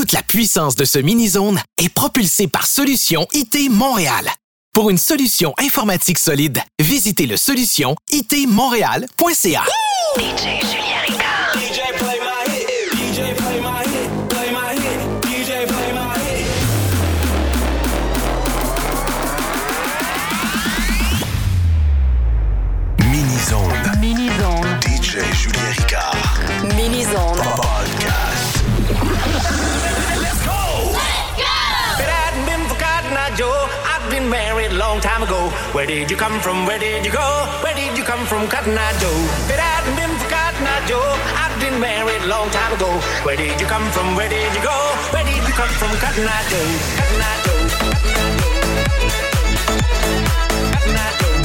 Toute la puissance de ce mini-zone est propulsée par Solution IT Montréal. Pour une solution informatique solide, visitez le solution itmontréal.ca. Where did you come from? Where did you go? Where did you come from, Cotton Eye Joe? If it hadn't been for Cotton Eye Joe, I'd been married long time ago. Where did you come from? Where did you go? Where did you come from, Cotton Eye Joe? Cotton Eye Joe. Cotton Eye Joe. If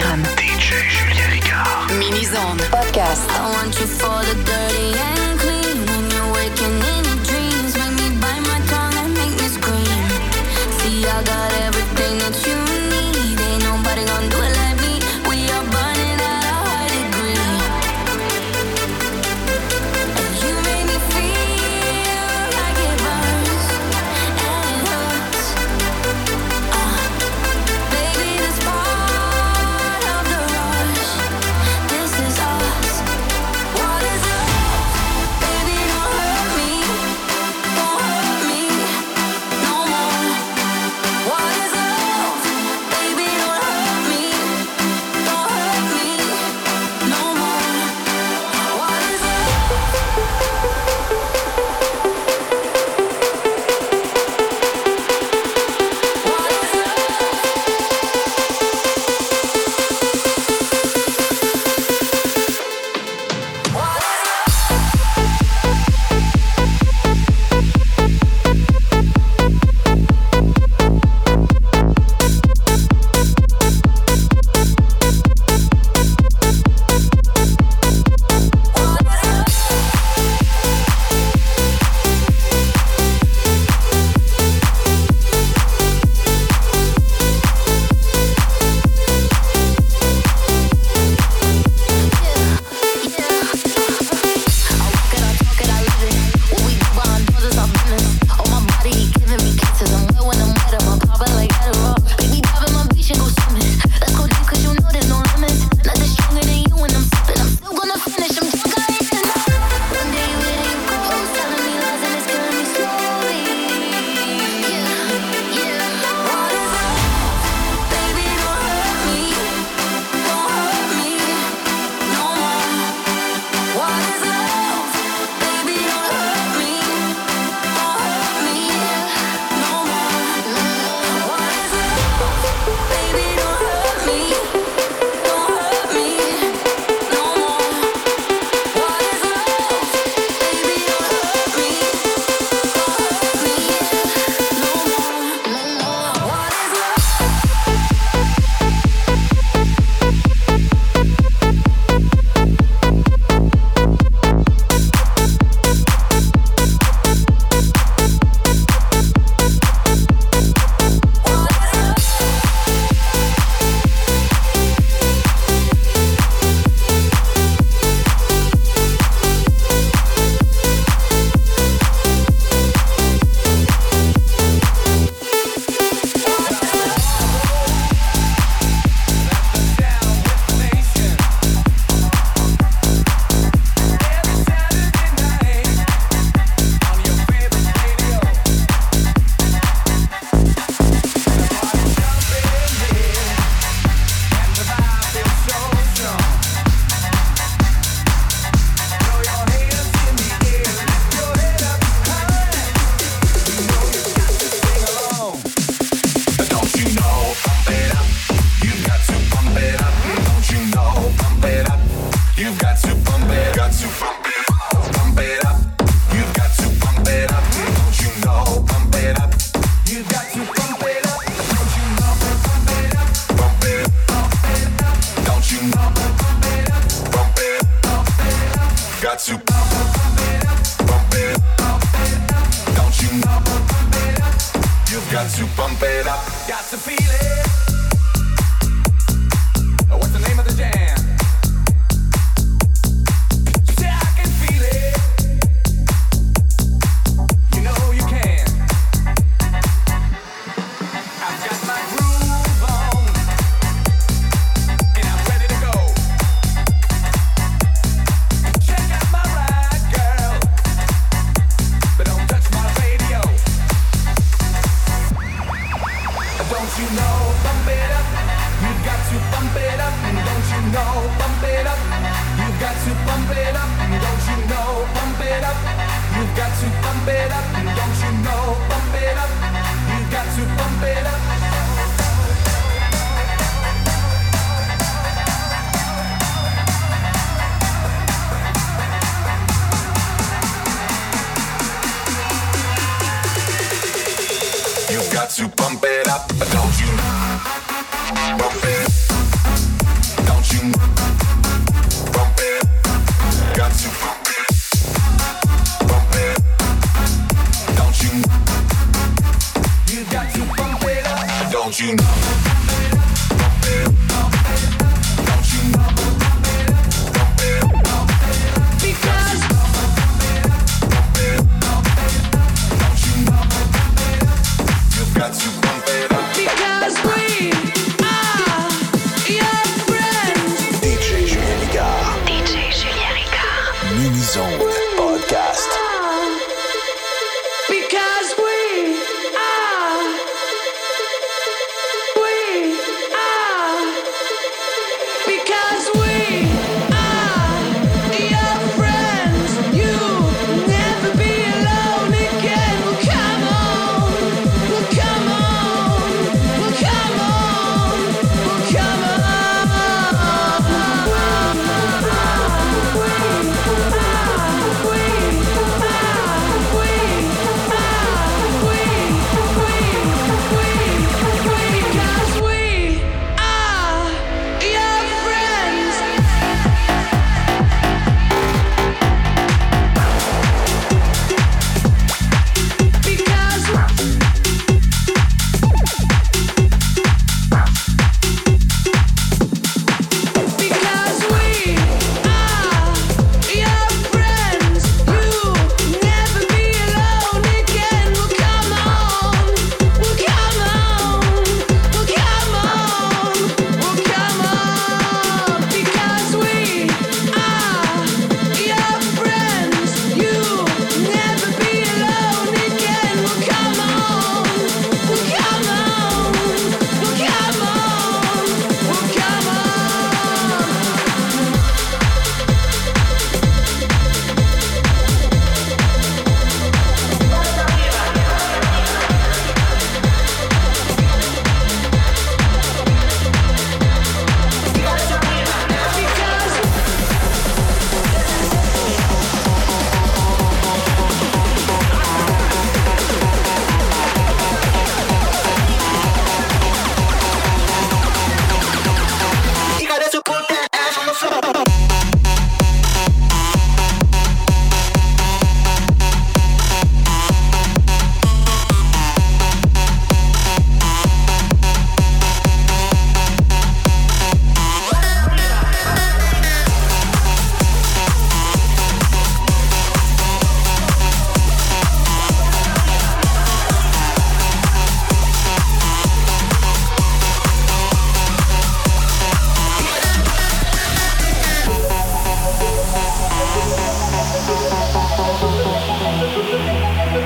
Instagram. DJ Julien Ricard. Mini Zone. Podcast. I want you for the dirty end.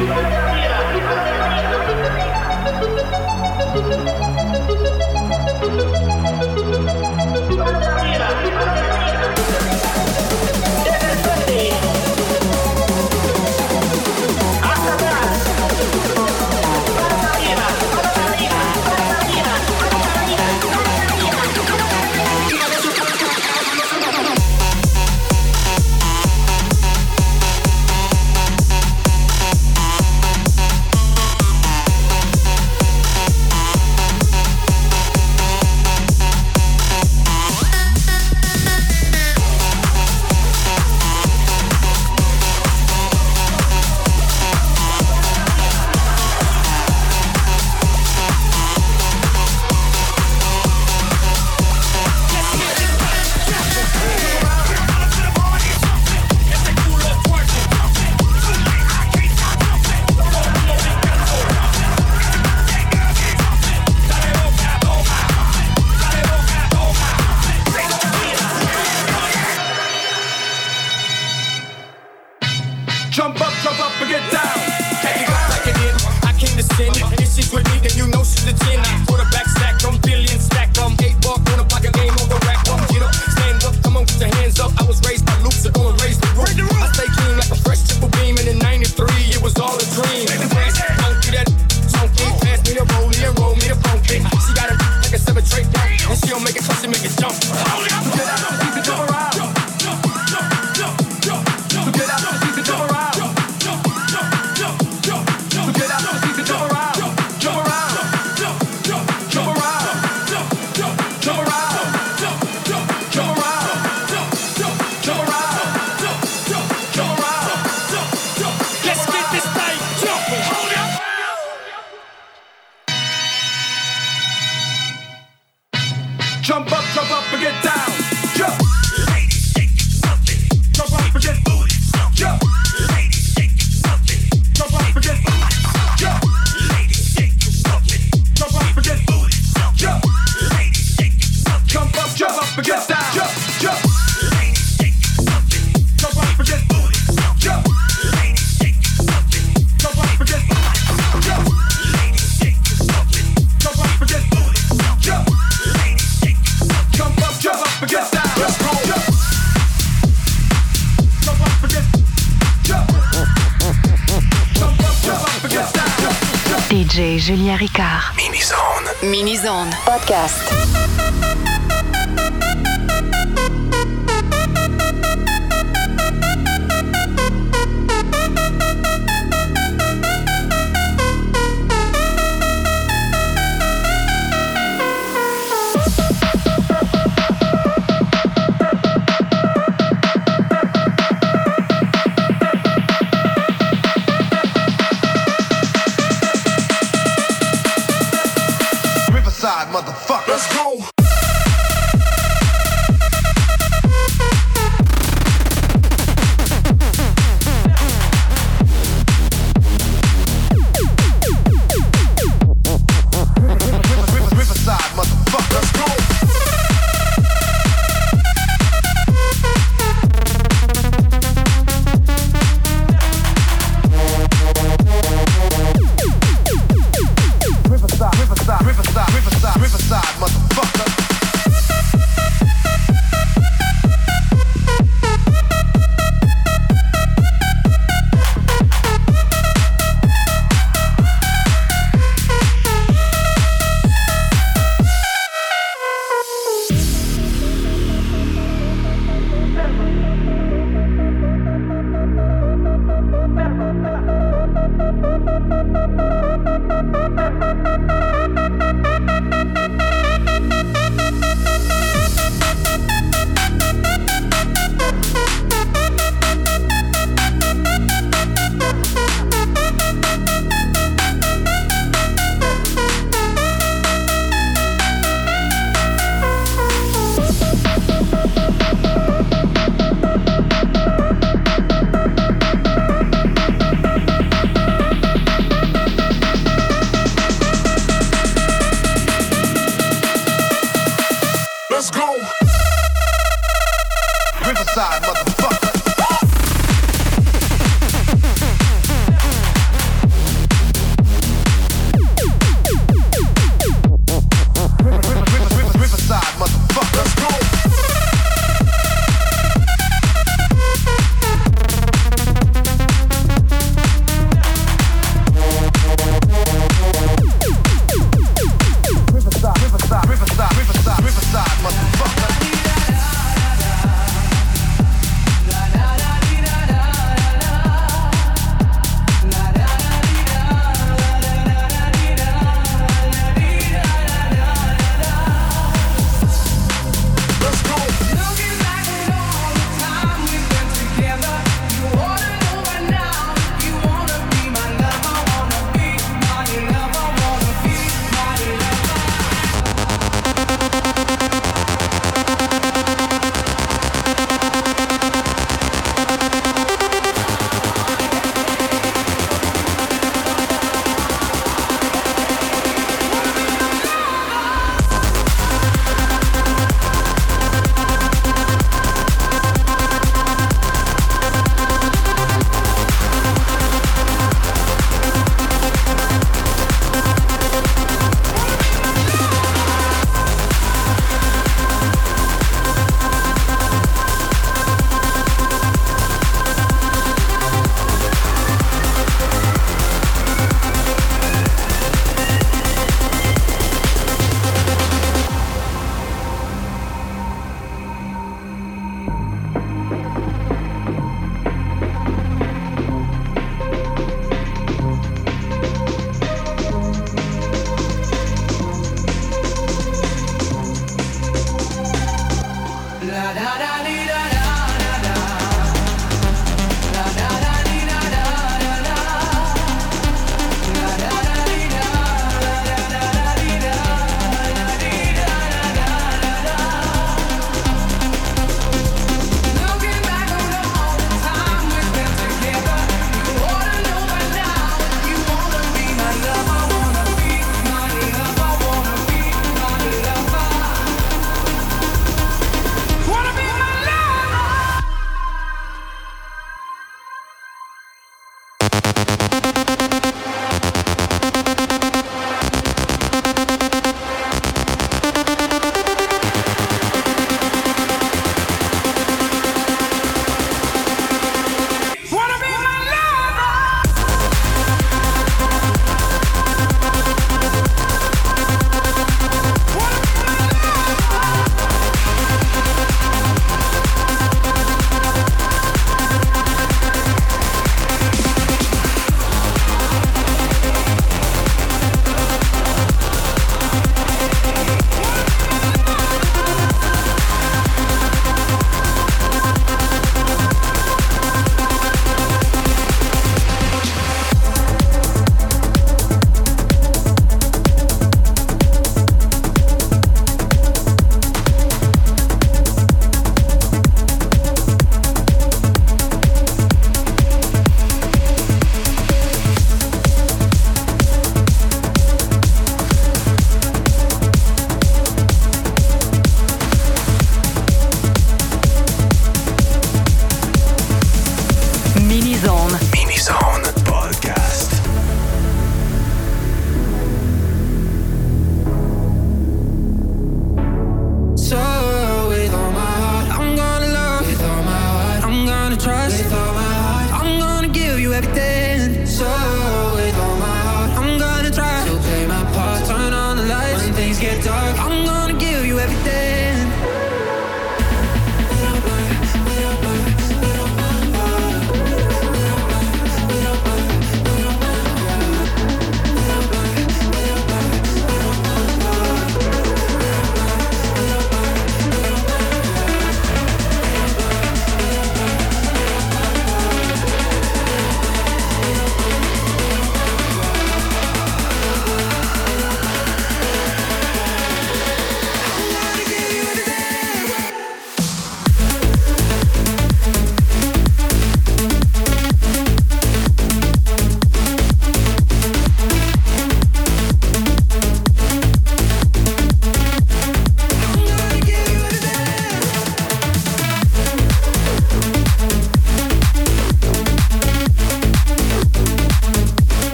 Thank Julien Ricard. Mini-Zone. Mini-Zone. Podcast.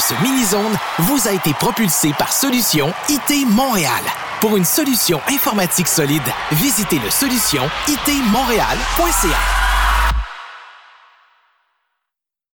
Ce mini-zone vous a été propulsée par Solution IT Montréal. Pour une solution informatique solide, visitez le solution itmontréal.ca.